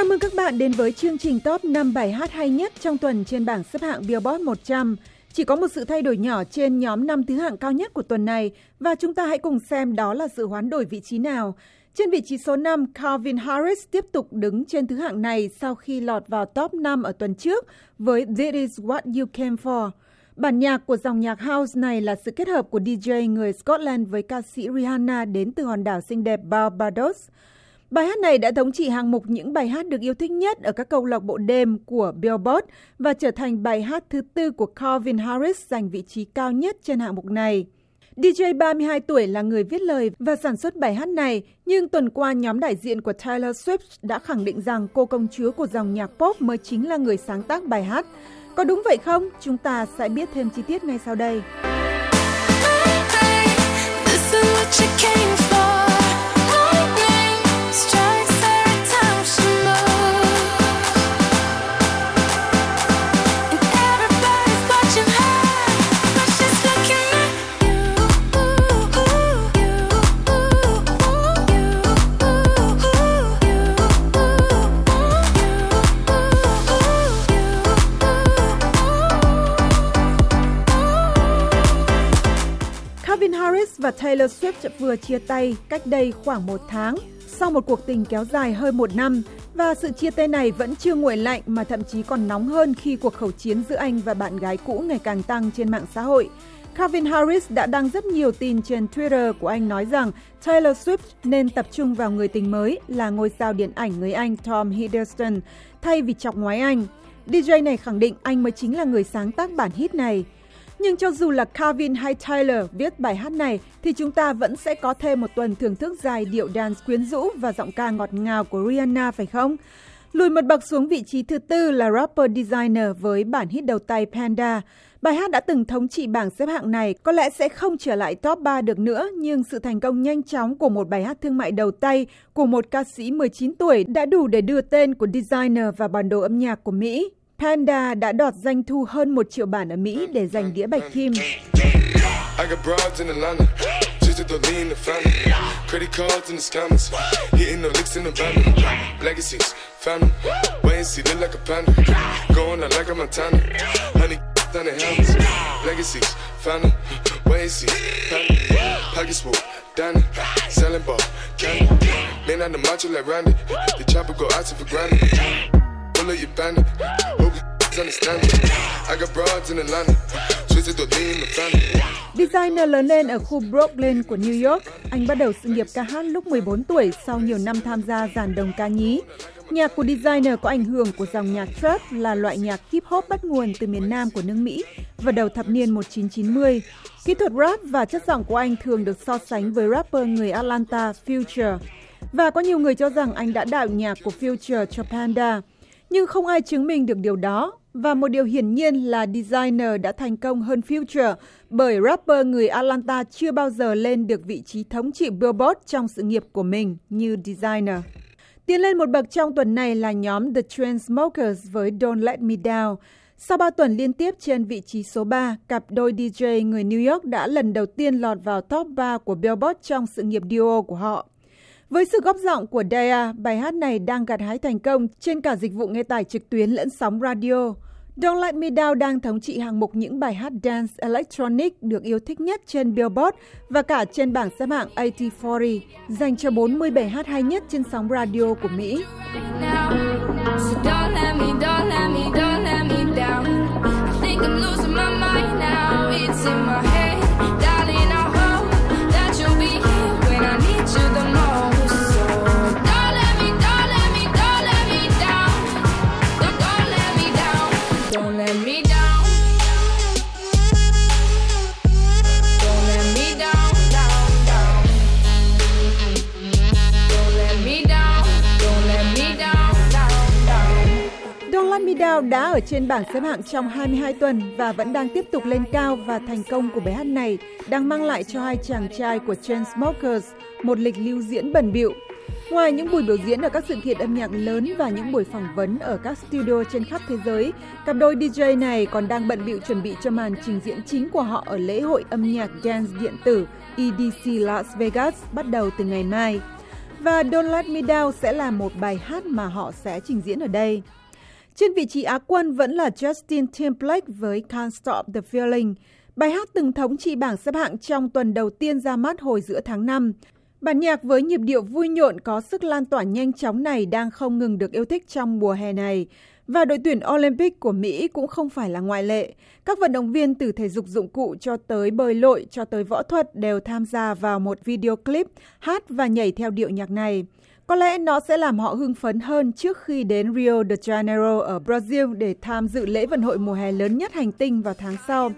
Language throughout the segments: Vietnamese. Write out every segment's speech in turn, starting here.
Chào mừng các bạn đến với chương trình top 5 bài hát hay nhất trong tuần trên bảng xếp hạng Billboard 100. Chỉ có một sự thay đổi nhỏ trên nhóm năm thứ hạng cao nhất của tuần này và chúng ta hãy cùng xem đó là sự hoán đổi vị trí nào. Trên vị trí số 5, Calvin Harris tiếp tục đứng trên thứ hạng này sau khi lọt vào top 5 ở tuần trước với This Is What You Came For. Bản nhạc của dòng nhạc house này là sự kết hợp của DJ người Scotland với ca sĩ Rihanna đến từ hòn đảo xinh đẹp Barbados. Bài hát này đã thống trị hạng mục những bài hát được yêu thích nhất ở các câu lạc bộ đêm của Billboard và trở thành bài hát thứ tư của Calvin Harris giành vị trí cao nhất trên hạng mục này. DJ 32 tuổi là người viết lời và sản xuất bài hát này, nhưng tuần qua nhóm đại diện của Taylor Swift đã khẳng định rằng cô công chúa của dòng nhạc pop mới chính là người sáng tác bài hát. Có đúng vậy không? Chúng ta sẽ biết thêm chi tiết ngay sau đây. Và Taylor Swift vừa chia tay cách đây khoảng một tháng sau một cuộc tình kéo dài hơn một năm và sự chia tay này vẫn chưa nguội lạnh mà thậm chí còn nóng hơn khi cuộc khẩu chiến giữa anh và bạn gái cũ ngày càng tăng trên mạng xã hội. Calvin Harris đã đăng rất nhiều tin trên Twitter của anh nói rằng Taylor Swift nên tập trung vào người tình mới là ngôi sao điện ảnh người Anh Tom Hiddleston thay vì chọc ngoái anh. DJ này khẳng định anh mới chính là người sáng tác bản hit này. Nhưng cho dù là Calvin hay Tyler viết bài hát này thì chúng ta vẫn sẽ có thêm một tuần thưởng thức dài điệu dance quyến rũ và giọng ca ngọt ngào của Rihanna phải không? Lùi một bậc xuống vị trí thứ tư là rapper designer với bản hit đầu tay Panda. Bài hát đã từng thống trị bảng xếp hạng này, có lẽ sẽ không trở lại top 3 được nữa, nhưng sự thành công nhanh chóng của một bài hát thương mại đầu tay của một ca sĩ 19 tuổi đã đủ để đưa tên của designer vào bản đồ âm nhạc của Mỹ. Panda đã đọt doanh thu hơn một triệu bản ở Mỹ để giành đĩa bạch kim. Pull Designer lớn lên ở khu Brooklyn của New York, anh bắt đầu sự nghiệp ca hát lúc 14 tuổi sau nhiều năm tham gia dàn đồng ca nhí. Nhạc của Designer có ảnh hưởng của dòng nhạc trap là loại nhạc hip hop bắt nguồn từ miền Nam của nước Mỹ vào đầu thập niên 1990. Kỹ thuật rap và chất giọng của anh thường được so sánh với rapper người Atlanta Future. Và có nhiều người cho rằng anh đã đạo nhạc của Future cho Panda nhưng không ai chứng minh được điều đó. Và một điều hiển nhiên là designer đã thành công hơn Future bởi rapper người Atlanta chưa bao giờ lên được vị trí thống trị Billboard trong sự nghiệp của mình như designer. Tiến lên một bậc trong tuần này là nhóm The Chainsmokers với Don't Let Me Down. Sau 3 tuần liên tiếp trên vị trí số 3, cặp đôi DJ người New York đã lần đầu tiên lọt vào top 3 của Billboard trong sự nghiệp duo của họ. Với sự góp giọng của Daya, bài hát này đang gặt hái thành công trên cả dịch vụ nghe tải trực tuyến lẫn sóng radio. Don't Let Me Down đang thống trị hạng mục những bài hát dance electronic được yêu thích nhất trên Billboard và cả trên bảng xếp hạng AT40, dành cho 40 bài hát hay nhất trên sóng radio của Mỹ. Down đã ở trên bảng xếp hạng trong 22 tuần và vẫn đang tiếp tục lên cao và thành công của bài hát này đang mang lại cho hai chàng trai của Chainsmokers một lịch lưu diễn bẩn bịu. Ngoài những buổi biểu diễn ở các sự kiện âm nhạc lớn và những buổi phỏng vấn ở các studio trên khắp thế giới, cặp đôi DJ này còn đang bận bịu chuẩn bị cho màn trình diễn chính của họ ở lễ hội âm nhạc dance điện tử EDC Las Vegas bắt đầu từ ngày mai. và Don't Let Me Down sẽ là một bài hát mà họ sẽ trình diễn ở đây. Trên vị trí Á quân vẫn là Justin Timberlake với Can't Stop the Feeling, bài hát từng thống trị bảng xếp hạng trong tuần đầu tiên ra mắt hồi giữa tháng 5. Bản nhạc với nhịp điệu vui nhộn có sức lan tỏa nhanh chóng này đang không ngừng được yêu thích trong mùa hè này. Và đội tuyển Olympic của Mỹ cũng không phải là ngoại lệ. Các vận động viên từ thể dục dụng cụ cho tới bơi lội cho tới võ thuật đều tham gia vào một video clip hát và nhảy theo điệu nhạc này. Có lẽ nó sẽ làm họ hưng phấn hơn trước khi đến Rio de Janeiro ở Brazil để tham dự lễ vận hội mùa hè lớn nhất hành tinh vào tháng sau.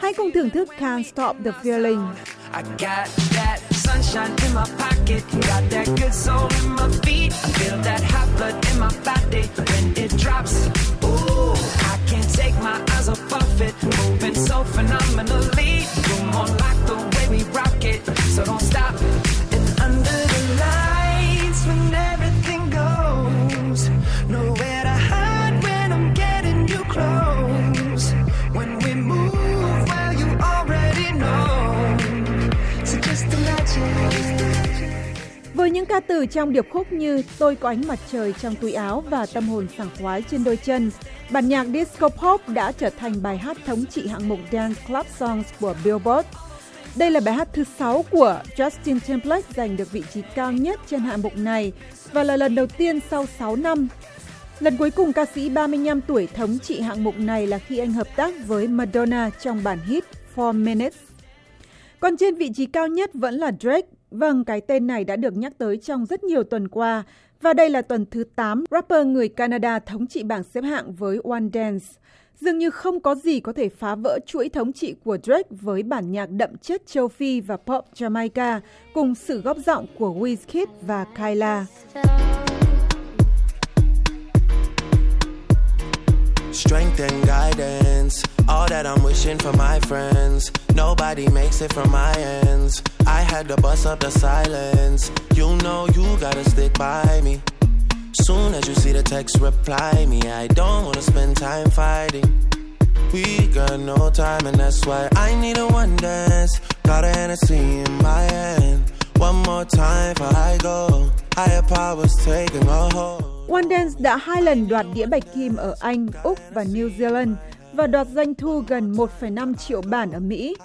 Hãy cùng thưởng thức Can't Stop the Feeling. I got that sunshine in my pocket, got that good soul in my feet. I feel that hot blood in my body when it drops. Ooh, I can't take my eyes off of it, moving so phenomenal. Từ trong điệp khúc như Tôi có ánh mặt trời trong túi áo và tâm hồn sảng khoái trên đôi chân, bản nhạc disco pop đã trở thành bài hát thống trị hạng mục Dance Club Songs của Billboard. Đây là bài hát thứ sáu của Justin Timberlake giành được vị trí cao nhất trên hạng mục này và là lần đầu tiên sau 6 năm. Lần cuối cùng ca sĩ 35 tuổi thống trị hạng mục này là khi anh hợp tác với Madonna trong bản hit 4 Minutes. Còn trên vị trí cao nhất vẫn là Drake Vâng, cái tên này đã được nhắc tới trong rất nhiều tuần qua. Và đây là tuần thứ 8, rapper người Canada thống trị bảng xếp hạng với One Dance. Dường như không có gì có thể phá vỡ chuỗi thống trị của Drake với bản nhạc đậm chất châu Phi và pop Jamaica cùng sự góp giọng của Wizkid và Kyla. Strength and guidance, that I'm wishing for my friends. Nobody makes it from my ends. I had to bust up the silence. You know you gotta stick by me. Soon as you see the text, reply me. I don't wanna spend time fighting. We got no time, and that's why I need a one dance. Got a Hennessy in my hand. One more time before I go. Higher powers taking a hold. One Dance đã hai lần đoạt đĩa bạch kim ở Anh, Úc và New Zealand và đoạt doanh thu gần 1,5 triệu bản ở Mỹ.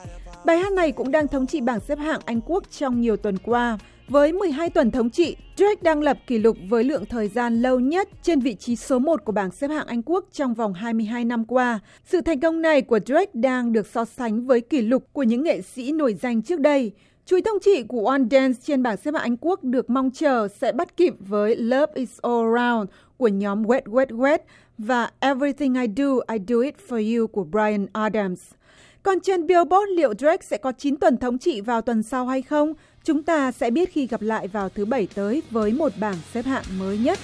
Bài hát này cũng đang thống trị bảng xếp hạng Anh Quốc trong nhiều tuần qua. Với 12 tuần thống trị, Drake đang lập kỷ lục với lượng thời gian lâu nhất trên vị trí số 1 của bảng xếp hạng Anh Quốc trong vòng 22 năm qua. Sự thành công này của Drake đang được so sánh với kỷ lục của những nghệ sĩ nổi danh trước đây. Chuỗi thống trị của One Dance trên bảng xếp hạng Anh Quốc được mong chờ sẽ bắt kịp với Love Is All Around của nhóm Wet Wet Wet và Everything I Do, I Do It For You của Brian Adams. Còn trên Billboard liệu Drake sẽ có 9 tuần thống trị vào tuần sau hay không? Chúng ta sẽ biết khi gặp lại vào thứ Bảy tới với một bảng xếp hạng mới nhất.